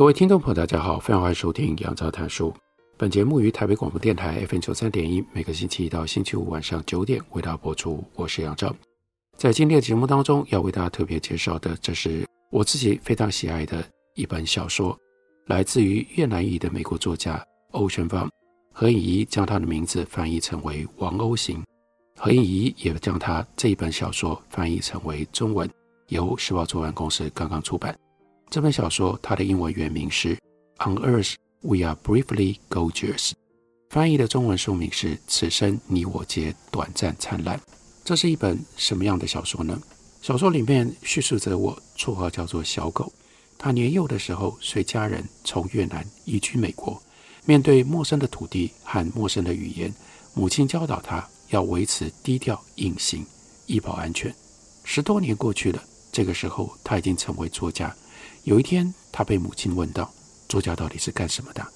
各位听众朋友，大家好，非常欢迎收听杨照谈书。本节目于台北广播电台 FM 九三点一，每个星期一到星期五晚上九点为大家播出。我是杨照。在今天的节目当中，要为大家特别介绍的，这是我自己非常喜爱的一本小说，来自于越南裔的美国作家欧玄芳。何颖怡将他的名字翻译成为王鸥行，何颖怡也将他这一本小说翻译成为中文，由时报出版公司刚刚出版。这本小说它的英文原名是《On Earth We Are Briefly Gorgeous》，翻译的中文书名是《此生你我皆短暂灿烂》。这是一本什么样的小说呢？小说里面叙述着我绰号叫做小狗，他年幼的时候随家人从越南移居美国，面对陌生的土地和陌生的语言，母亲教导他要维持低调隐形，以保安全。十多年过去了，这个时候他已经成为作家。有一天，他被母亲问到：“作家到底是干什么的？”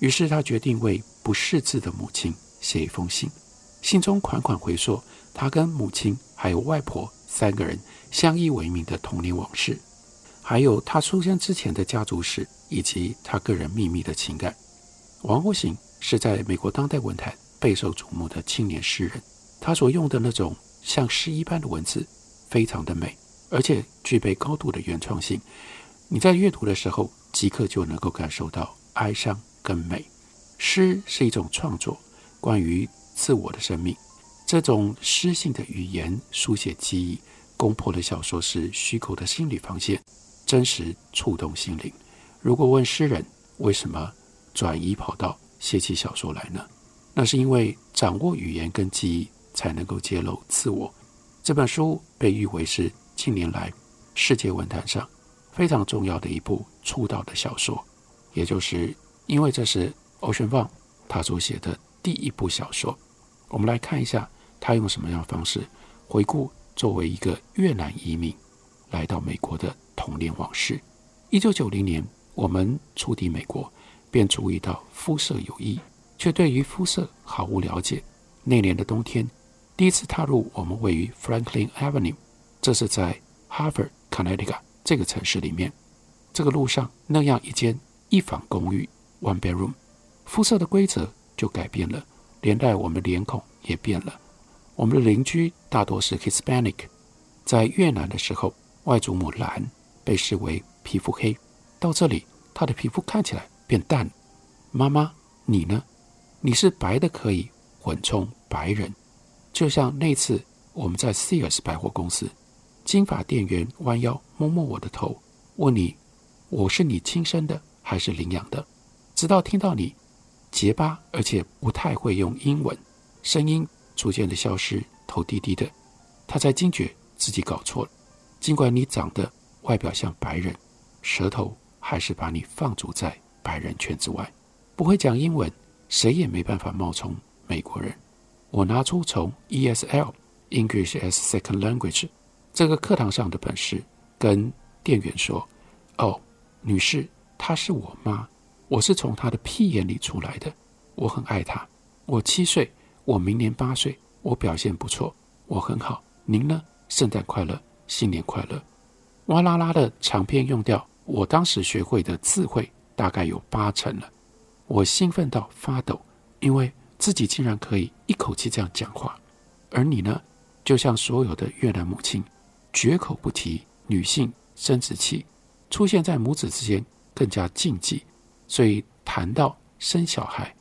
于是他决定为不识字的母亲写一封信，信中款款回溯他跟母亲还有外婆三个人相依为命的童年往事，还有他出生之前的家族史以及他个人秘密的情感。王鸥行是在美国当代文坛备受瞩目的青年诗人，他所用的那种像诗一般的文字，非常的美，而且具备高度的原创性。你在阅读的时候，即刻就能够感受到哀伤跟美。诗是一种创作，关于自我的生命。这种诗性的语言书写记忆，攻破了小说时虚构的心理防线，真实触动心灵。如果问诗人为什么转移跑道写起小说来呢？那是因为掌握语言跟记忆，才能够揭露自我。这本书被誉为是近年来世界文坛上。非常重要的一部出道的小说，也就是因为这是欧玄芳他所写的第一部小说。我们来看一下他用什么样的方式回顾作为一个越南移民来到美国的童年往事。一九九零年，我们初抵美国，便注意到肤色有异，却对于肤色毫无了解。那年的冬天，第一次踏入我们位于 Franklin Avenue，这是在 Harvard，Connecticut。这个城市里面，这个路上那样一间一房公寓 （one bedroom），肤色的规则就改变了，连带我们脸孔也变了。我们的邻居大多是 Hispanic，在越南的时候，外祖母兰被视为皮肤黑，到这里她的皮肤看起来变淡。妈妈，你呢？你是白的，可以混充白人，就像那次我们在 Sears 百货公司。金发店员弯腰摸摸我的头，问你：“我是你亲生的还是领养的？”直到听到你结巴而且不太会用英文，声音逐渐的消失，头低低的，他才惊觉自己搞错了。尽管你长得外表像白人，舌头还是把你放逐在白人圈之外。不会讲英文，谁也没办法冒充美国人。我拿出从 ESL English as Second Language。这个课堂上的本事，跟店员说：“哦，女士，她是我妈，我是从她的屁眼里出来的，我很爱她。我七岁，我明年八岁，我表现不错，我很好。您呢？圣诞快乐，新年快乐。”哇啦啦的长篇用掉，我当时学会的词汇大概有八成了。我兴奋到发抖，因为自己竟然可以一口气这样讲话。而你呢？就像所有的越南母亲。绝口不提女性生殖器，出现在母子之间更加禁忌。所以谈到生小孩，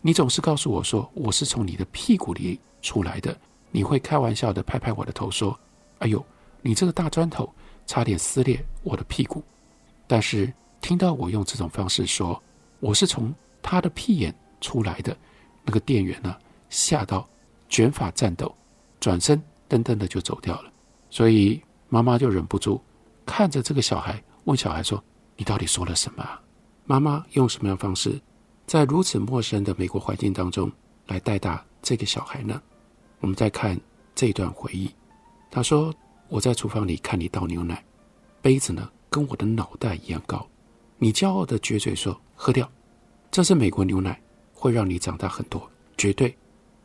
你总是告诉我说我是从你的屁股里出来的。你会开玩笑地拍拍我的头说：“哎呦，你这个大砖头，差点撕裂我的屁股。”但是听到我用这种方式说我是从他的屁眼出来的，那个店员呢，吓到卷发颤抖，转身噔噔的就走掉了。所以妈妈就忍不住看着这个小孩，问小孩说：“你到底说了什么啊？”妈妈用什么样方式，在如此陌生的美国环境当中来带大这个小孩呢？我们再看这段回忆，他说：“我在厨房里看你倒牛奶，杯子呢跟我的脑袋一样高，你骄傲地撅嘴说喝掉，这是美国牛奶，会让你长大很多，绝对。”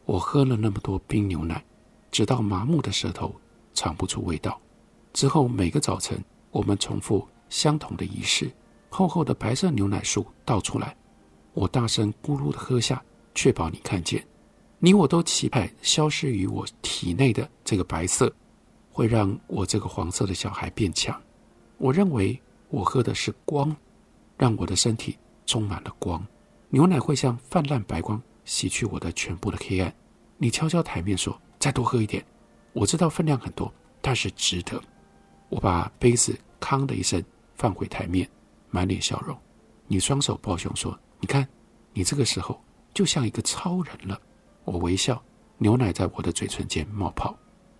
我喝了那么多冰牛奶，直到麻木的舌头尝不出味道。之后每个早晨，我们重复相同的仪式。厚厚的白色牛奶树倒出来，我大声咕噜的喝下，确保你看见。你我都期盼消失于我体内的这个白色，会让我这个黄色的小孩变强。我认为我喝的是光，让我的身体充满了光。牛奶会像泛滥白光，洗去我的全部的黑暗。你敲敲台面说：“再多喝一点。”我知道分量很多，但是值得。我把杯子“康”的一声放回台面。满脸笑容，你双手抱胸说：“你看，你这个时候就像一个超人了。”我微笑，牛奶在我的嘴唇间冒泡。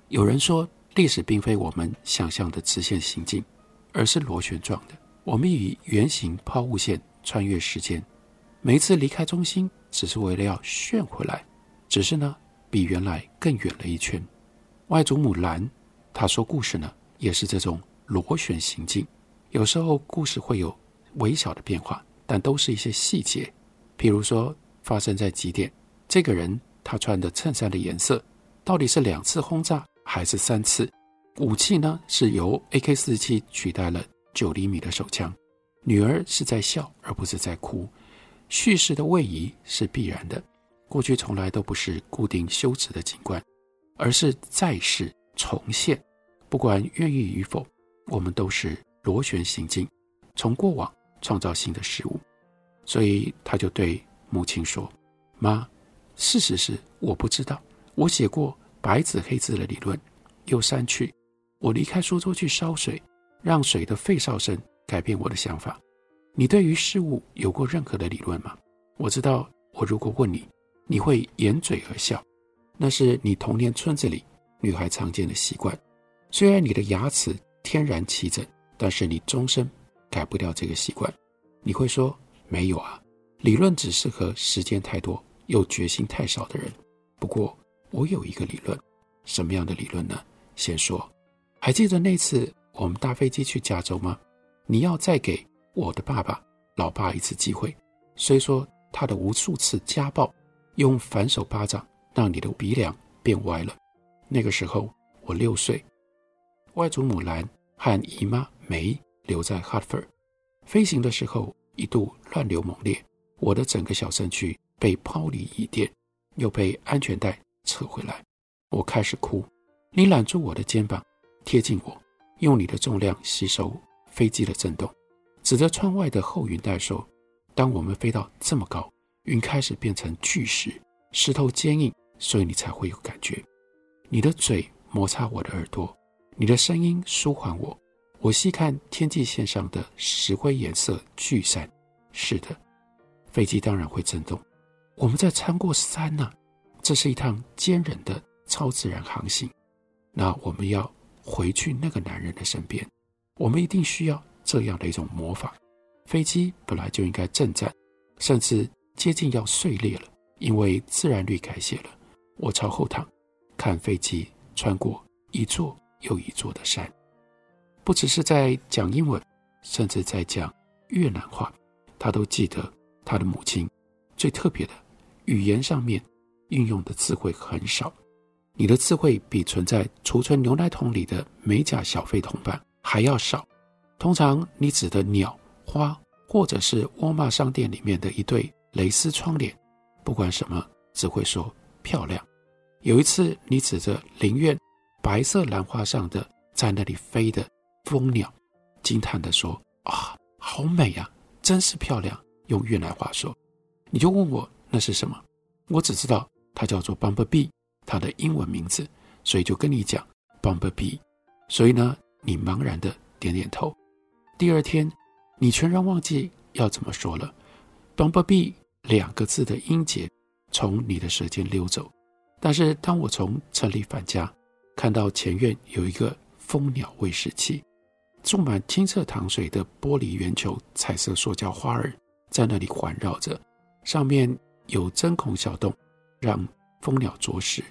有人说，历史并非我们想象的直线行进，而是螺旋状的。我们以圆形抛物线穿越时间，每一次离开中心，只是为了要旋回来，只是呢，比原来更远了一圈。外祖母兰，她说故事呢，也是这种螺旋行进。有时候故事会有微小的变化，但都是一些细节。譬如说，发生在几点？这个人他穿的衬衫的颜色到底是两次轰炸还是三次？武器呢，是由 AK-47 取代了九厘米的手枪。女儿是在笑而不是在哭。叙事的位移是必然的。过去从来都不是固定修辞的景观，而是再世重现。不管愿意与否，我们都是。螺旋行进，从过往创造新的事物，所以他就对母亲说：“妈，事实是我不知道。我写过白纸黑字的理论，又删去。我离开书桌去烧水，让水的吠哨声改变我的想法。你对于事物有过任何的理论吗？我知道，我如果问你，你会掩嘴而笑，那是你童年村子里女孩常见的习惯。虽然你的牙齿天然齐整。”但是你终身改不掉这个习惯，你会说没有啊？理论只适合时间太多又决心太少的人。不过我有一个理论，什么样的理论呢？先说，还记得那次我们搭飞机去加州吗？你要再给我的爸爸、老爸一次机会。虽说他的无数次家暴，用反手巴掌让你的鼻梁变歪了。那个时候我六岁，外祖母兰和姨妈。梅留在哈佛，飞行的时候一度乱流猛烈，我的整个小身躯被抛离椅垫，又被安全带扯回来，我开始哭。你揽住我的肩膀，贴近我，用你的重量吸收飞机的震动，指着窗外的厚云带说：“当我们飞到这么高，云开始变成巨石，石头坚硬，所以你才会有感觉。你的嘴摩擦我的耳朵，你的声音舒缓我。”我细看天际线上的石灰颜色聚散，是的，飞机当然会震动。我们在穿过山呢、这是一趟坚韧的超自然航行。那我们要回去那个男人的身边，我们一定需要这样的一种魔法。飞机本来就应该震颤，甚至接近要碎裂了，因为自然率改写了。我朝后躺，看飞机穿过一座又一座的山。不只是在讲英文，甚至在讲越南话，他都记得他的母亲。最特别的，语言上面运用的词汇很少。你的词汇比存在储存牛奶桶里的美甲小费铜板还要少。通常你指的鸟、花，或者是沃尔玛商店里面的一对蕾丝窗帘，不管什么，只会说漂亮。有一次，你指着林苑白色兰花上的在那里飞的。蜂鸟惊叹地说：“啊，好美呀，真是漂亮。”用越南话说，你就问我那是什么？我只知道它叫做 bumblebee，它的英文名字，所以就跟你讲 bumblebee。所以呢，你茫然的点点头。第二天，你全然忘记要怎么说了。bumblebee 两个字的音节从你的舌尖溜走。但是当我从城里返家，看到前院有一个。蜂鸟喂食器，种满清澈糖水的玻璃圆球，彩色塑胶花儿在那里环绕着，上面有针孔小洞，让蜂鸟啄食。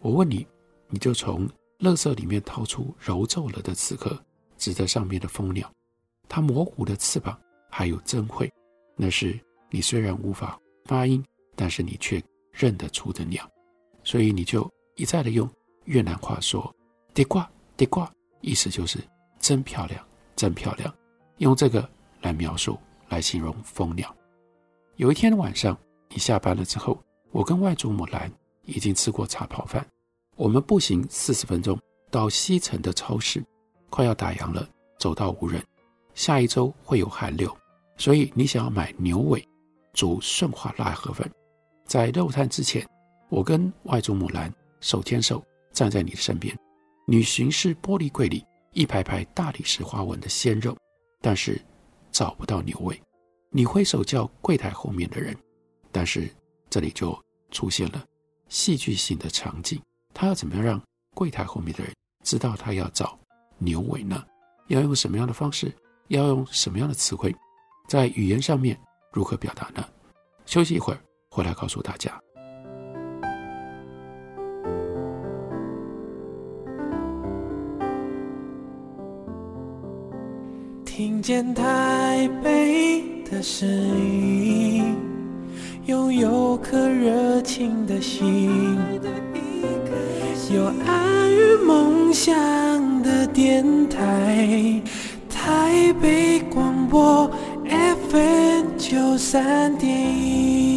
我问你，你就从垃圾里面掏出揉皱了的刺客，指着上面的蜂鸟，它模糊的翅膀还有针喙，那是你虽然无法发音，但是你却认得出的鸟，所以你就一再的用越南话说“地瓜地瓜”，意思就是真漂亮，真漂亮，用这个来描述来形容蜂鸟。有一天晚上，你下班了之后，我跟外祖母兰已经吃过茶泡饭。我们步行四十分钟到西城的超市，快要打烊了，走到无人。下一周会有寒流，所以你想要买牛尾煮顺化辣河粉。在肉摊之前，我跟外祖母兰手牵手站在你的身边。你巡视玻璃柜里一排排大理石花纹的鲜肉，但是找不到牛尾。你挥手叫柜台后面的人，但是这里就出现了戏剧性的场景。他要怎么样让柜台后面的人知道他要找牛尾呢？要用什么样的方式？要用什么样的词汇？在语言上面如何表达呢？休息一会儿，回来告诉大家。听见台北的声音，拥有颗热情的心。有爱与梦想的电台，台北广播 FM 九三点一。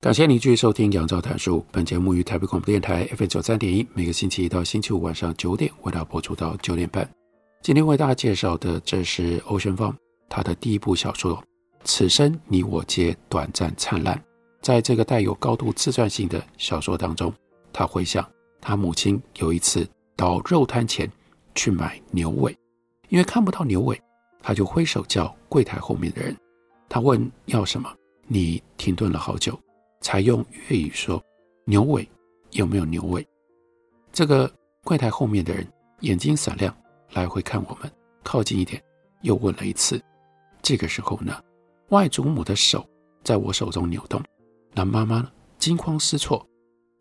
感谢您继续收听《杨照谈书》。本节目于台北广播电台 FM 九三点一，每个星期一到星期五晚上九点为大家播出到九点半。今天为大家介绍的，这是 Ocean Vuong 他的第一部小说《此生你我皆短暂灿烂》。在这个带有高度自传性的小说当中，他回想他母亲有一次到肉摊前去买牛尾，因为看不到牛尾，他就挥手叫柜台后面的人。他问要什么，你停顿了好久。才用粤语说：“牛尾有没有牛尾？”这个柜台后面的人眼睛闪亮，来回看我们，靠近一点，又问了一次。这个时候呢，外祖母的手在我手中扭动，那妈妈呢，惊慌失措。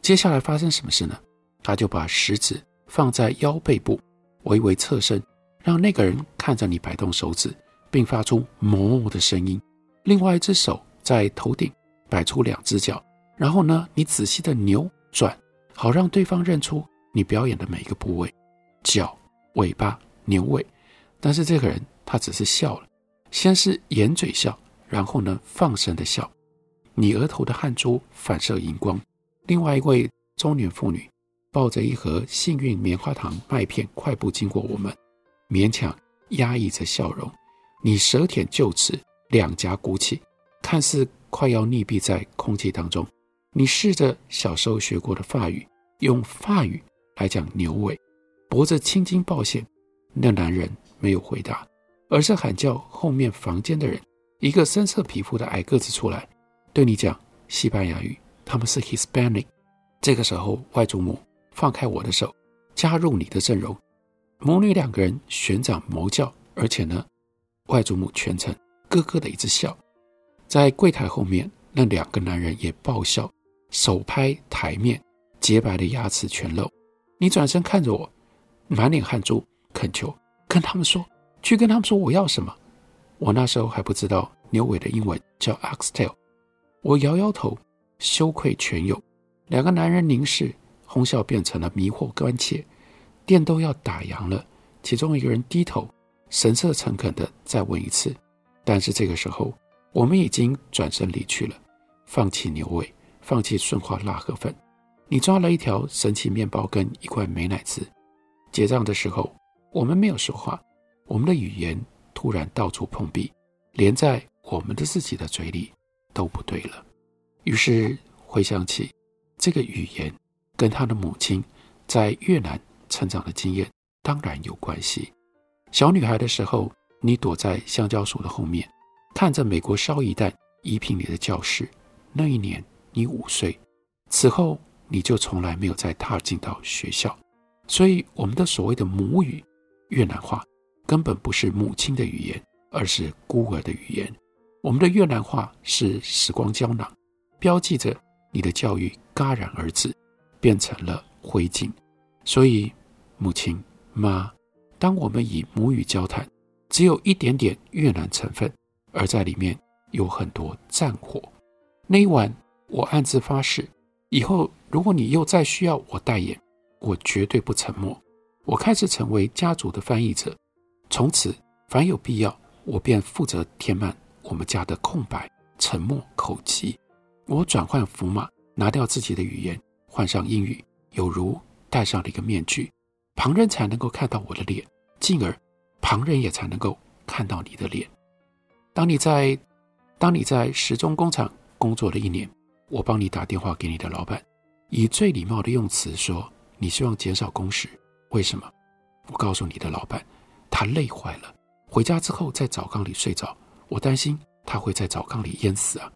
接下来发生什么事呢？她就把食指放在腰背部，微微侧身，让那个人看着你摆动手指，并发出“哞”的声音。另外一只手在头顶。摆出两只脚，然后呢，你仔细的扭转，好让对方认出你表演的每一个部位，脚、尾巴、牛尾。但是这个人他只是笑了，先是掩嘴笑，然后呢，放声的笑。你额头的汗珠反射荧光。另外一位中年妇女抱着一盒幸运棉花糖麦片，快步经过我们，勉强压抑着笑容。你舌舔臼齿，两颊鼓起，看似。快要溺毙在空气当中，你试着小时候学过的法语，用法语来讲牛尾，脖子青筋暴现。那男人没有回答，而是喊叫后面房间的人，一个深色皮肤的矮个子出来，对你讲西班牙语，他们是 Hispanic。这个时候，外祖母放开我的手，加入你的阵容，母女两个人旋掌谋叫，而且呢，外祖母全程咯咯的一直笑。在柜台后面，那两个男人也爆笑，手拍台面，洁白的牙齿全露。你转身看着我，满脸汗珠，恳求跟他们说，去跟他们说我要什么。我那时候还不知道牛尾的英文叫 oxtail。我摇摇头，羞愧全有。两个男人凝视，哄笑变成了迷惑关切。店都要打烊了，其中一个人低头，神色诚恳地再问一次，但是这个时候。我们已经转身离去了，放弃牛尾，放弃顺化辣河粉。你抓了一条神奇面包跟一块美乃滋。结账的时候，我们没有说话，我们的语言突然到处碰壁，连在我们的自己的嘴里都不对了。于是回想起这个语言跟他的母亲在越南成长的经验当然有关系。小女孩的时候，你躲在香蕉树的后面，看着美国烧一弹夷平你的教室。那一年你五岁，此后你就从来没有再踏进到学校。所以，我们的所谓的母语越南话，根本不是母亲的语言，而是孤儿的语言。我们的越南话是时光胶囊，标记着你的教育戛然而止，变成了灰烬。所以，母亲妈，当我们以母语交谈，只有一点点越南成分，而在里面有很多战火。那一晚，我暗自发誓，以后如果你又再需要我代言，我绝对不沉默。我开始成为家族的翻译者，从此凡有必要，我便负责填满。我们家的空白、沉默、口疾，我转换符码，拿掉自己的语言，换上英语，有如戴上了一个面具，旁人才能够看到我的脸，进而旁人也才能够看到你的脸。当你在当你在时钟工厂工作了一年，我帮你打电话给你的老板，以最礼貌的用词说你希望减少工时，为什么？我告诉你的老板，他累坏了，回家之后在澡缸里睡着。我担心他会在澡缸里淹死啊！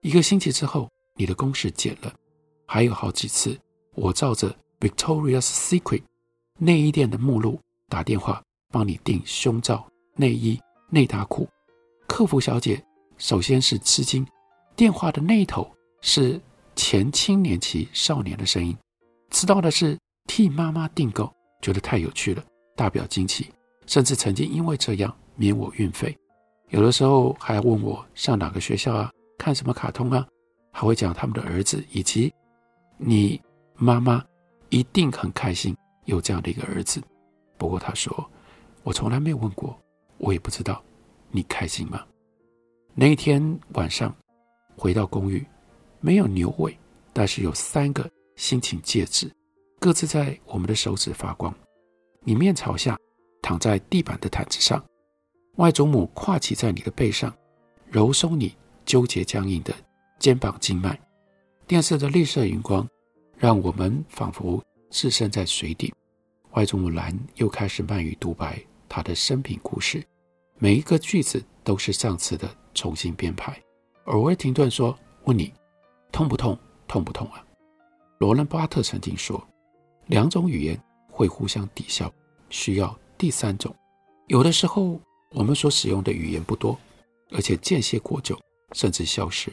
一个星期之后，你的工时减了。还有好几次，我照着 Victoria's Secret 内衣店的目录打电话帮你订胸罩、内衣、内搭裤。客服小姐首先是吃惊，电话的那头是前青年期少年的声音，知道的是替妈妈订购，觉得太有趣了，大表惊奇，甚至曾经因为这样免我运费。有的时候还问我上哪个学校啊，看什么卡通啊，还会讲他们的儿子，以及你妈妈一定很开心有这样的一个儿子。不过他说，我从来没有问过，我也不知道你开心吗？那一天晚上回到公寓，没有牛尾，但是有三个心情戒指，各自在我们的手指发光。你面朝下躺在地板的毯子上。外祖母跨骑在你的背上，揉松你纠结僵硬的肩膀经脉。电视的绿色荧光让我们仿佛置身在水底。外祖母兰又开始慢语独白她的生平故事，每一个句子都是上次的重新编排。偶尔停顿说：“问你痛不痛？痛不痛啊？”罗兰巴特曾经说：“两种语言会互相抵消，需要第三种。有的时候。”我们所使用的语言不多，而且间歇过久，甚至消失。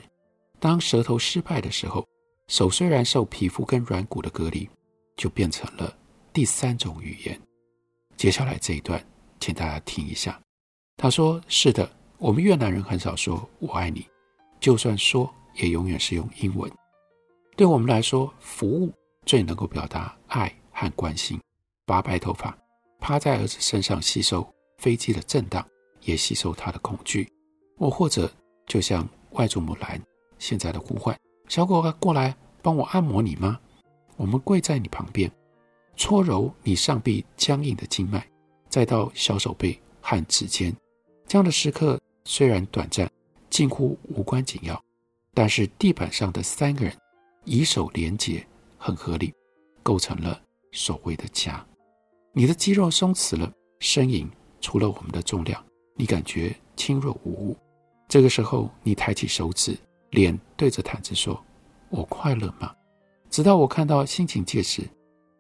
当舌头失败的时候，手虽然受皮肤跟软骨的隔离，就变成了第三种语言。接下来这一段，请大家听一下。他说：“是的，我们越南人很少说‘我爱你’，就算说，也永远是用英文。对我们来说，服务最能够表达爱和关心。拔白头发，趴在儿子身上吸收。”飞机的震荡也吸收他的恐惧，我或者就像外祖母兰现在的呼唤：“小狗啊，过来帮我按摩你吗？”我们跪在你旁边，搓揉你上臂僵硬的经脉，再到小手背和指尖。这样的时刻虽然短暂，近乎无关紧要，但是地板上的三个人以手连结，很合理，构成了所谓的家。你的肌肉松弛了，身影。除了我们的重量，你感觉轻若无物。这个时候，你抬起手指，脸对着毯子说：“我快乐吗？”直到我看到心情戒指，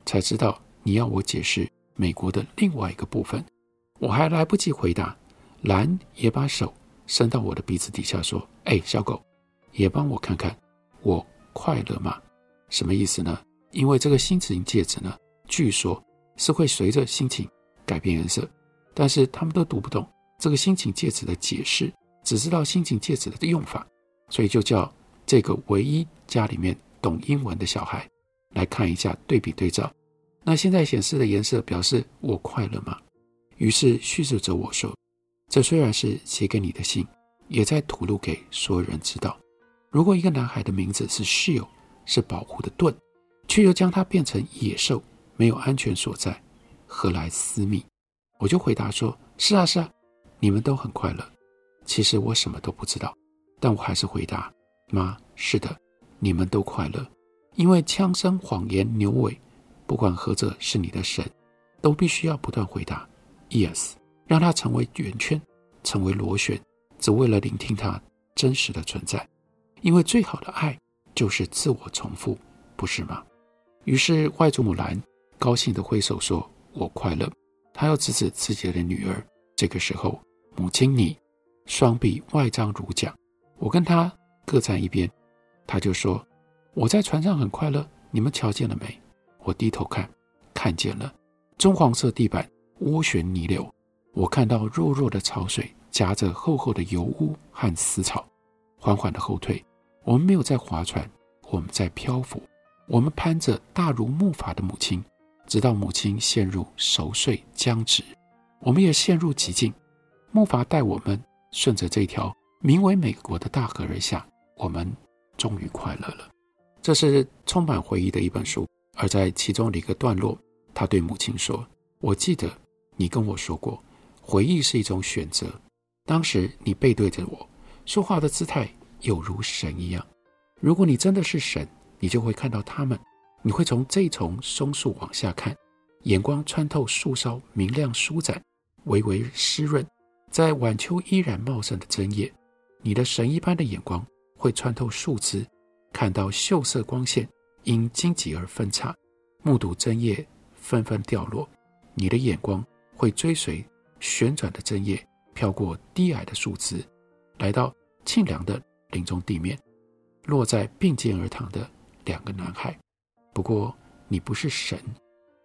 才知道你要我解释美国的另外一个部分。我还来不及回答，兰也把手伸到我的鼻子底下说：“哎，小狗，也帮我看看，我快乐吗？”什么意思呢？因为这个心情戒指呢，据说是会随着心情改变颜色。但是他们都读不懂这个心情戒指的解释，只知道心情戒指的用法，所以就叫这个唯一家里面懂英文的小孩来看一下对比对照。那现在显示的颜色表示我快乐吗？于是叙述着我说：“这虽然是写给你的信，也在吐露给所有人知道。如果一个男孩的名字是 Shield，是保护的盾，却又将它变成野兽，没有安全所在，何来私密？”我就回答说：“是啊，是啊，你们都很快乐。其实我什么都不知道，但我还是回答：妈，是的，你们都快乐。因为枪声、谎言、牛尾，不管何者是你的神，都必须要不断回答 yes，让它成为圆圈，成为螺旋，只为了聆听它真实的存在。因为最好的爱就是自我重复，不是吗？于是外祖母兰高兴地挥手说：“我快乐。”她要指指自己的女儿。这个时候，母亲你双臂外张如桨，我跟她各站一边。她就说：“我在船上很快乐，你们瞧见了没？”我低头看，看见了棕黄色地板涡旋泥流，我看到弱弱的潮水夹着厚厚的油污和死草，缓缓的后退。我们没有在划船，我们在漂浮。我们攀着大如木筏的母亲，直到母亲陷入熟睡僵直。我们也陷入寂静，木筏带我们顺着这条名为美国的大河而下。我们终于快乐了。这是充满回忆的一本书，而在其中的一个段落，他对母亲说：“我记得你跟我说过，回忆是一种选择。当时你背对着我，说话的姿态有如神一样。如果你真的是神，你就会看到他们，你会从这丛松树往下看，眼光穿透树梢，明亮舒展。”微微湿润，在晚秋依然茂盛的针叶，你的神一般的眼光会穿透树枝，看到秀色光线因荆棘而分叉，目睹针叶纷纷掉落。你的眼光会追随旋转的针叶飘过低矮的树枝，来到沁凉的林中地面，落在并肩而躺的两个男孩。不过你不是神，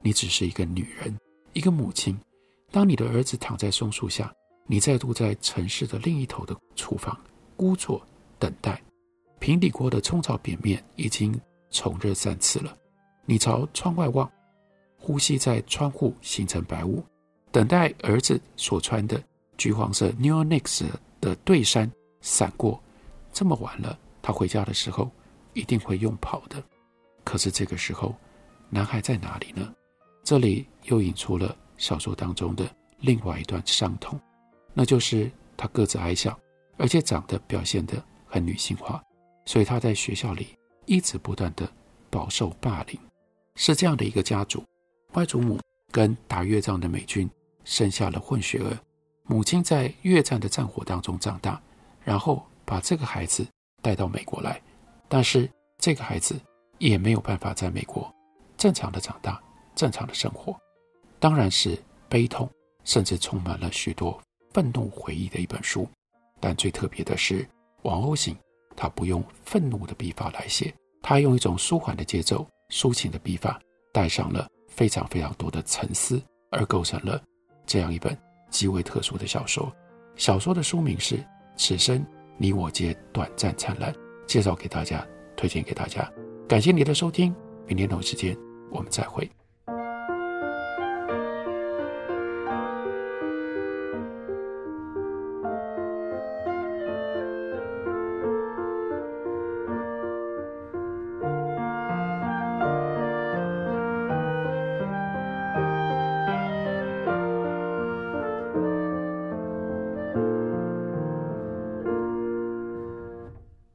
你只是一个女人，一个母亲。当你的儿子躺在松树下，你再度在城市的另一头的厨房孤坐等待。平底锅的葱炒扁面已经重热三次了。你朝窗外望，呼吸在窗户形成白雾，等待儿子所穿的橘黄色 Neonics 的对衫闪过。这么晚了，他回家的时候一定会用跑的。可是这个时候，男孩在哪里呢？这里又引出了。小说当中的另外一段伤痛，那就是他个子矮小，而且长得表现得很女性化，所以他在学校里一直不断地饱受霸凌。是这样的一个家族，外祖母跟打越战的美军生下了混血儿，母亲在越战的战火当中长大，然后把这个孩子带到美国来，但是这个孩子也没有办法在美国正常的长大，正常的生活。当然是悲痛，甚至充满了许多愤怒回忆的一本书。但最特别的是，王鸥行他不用愤怒的笔法来写，他用一种舒缓的节奏、抒情的笔法，带上了非常非常多的沉思，而构成了这样一本极为特殊的小说。小说的书名是《此生你我皆短暂灿烂》，介绍给大家，推荐给大家。感谢你的收听，明天同一时间我们再会。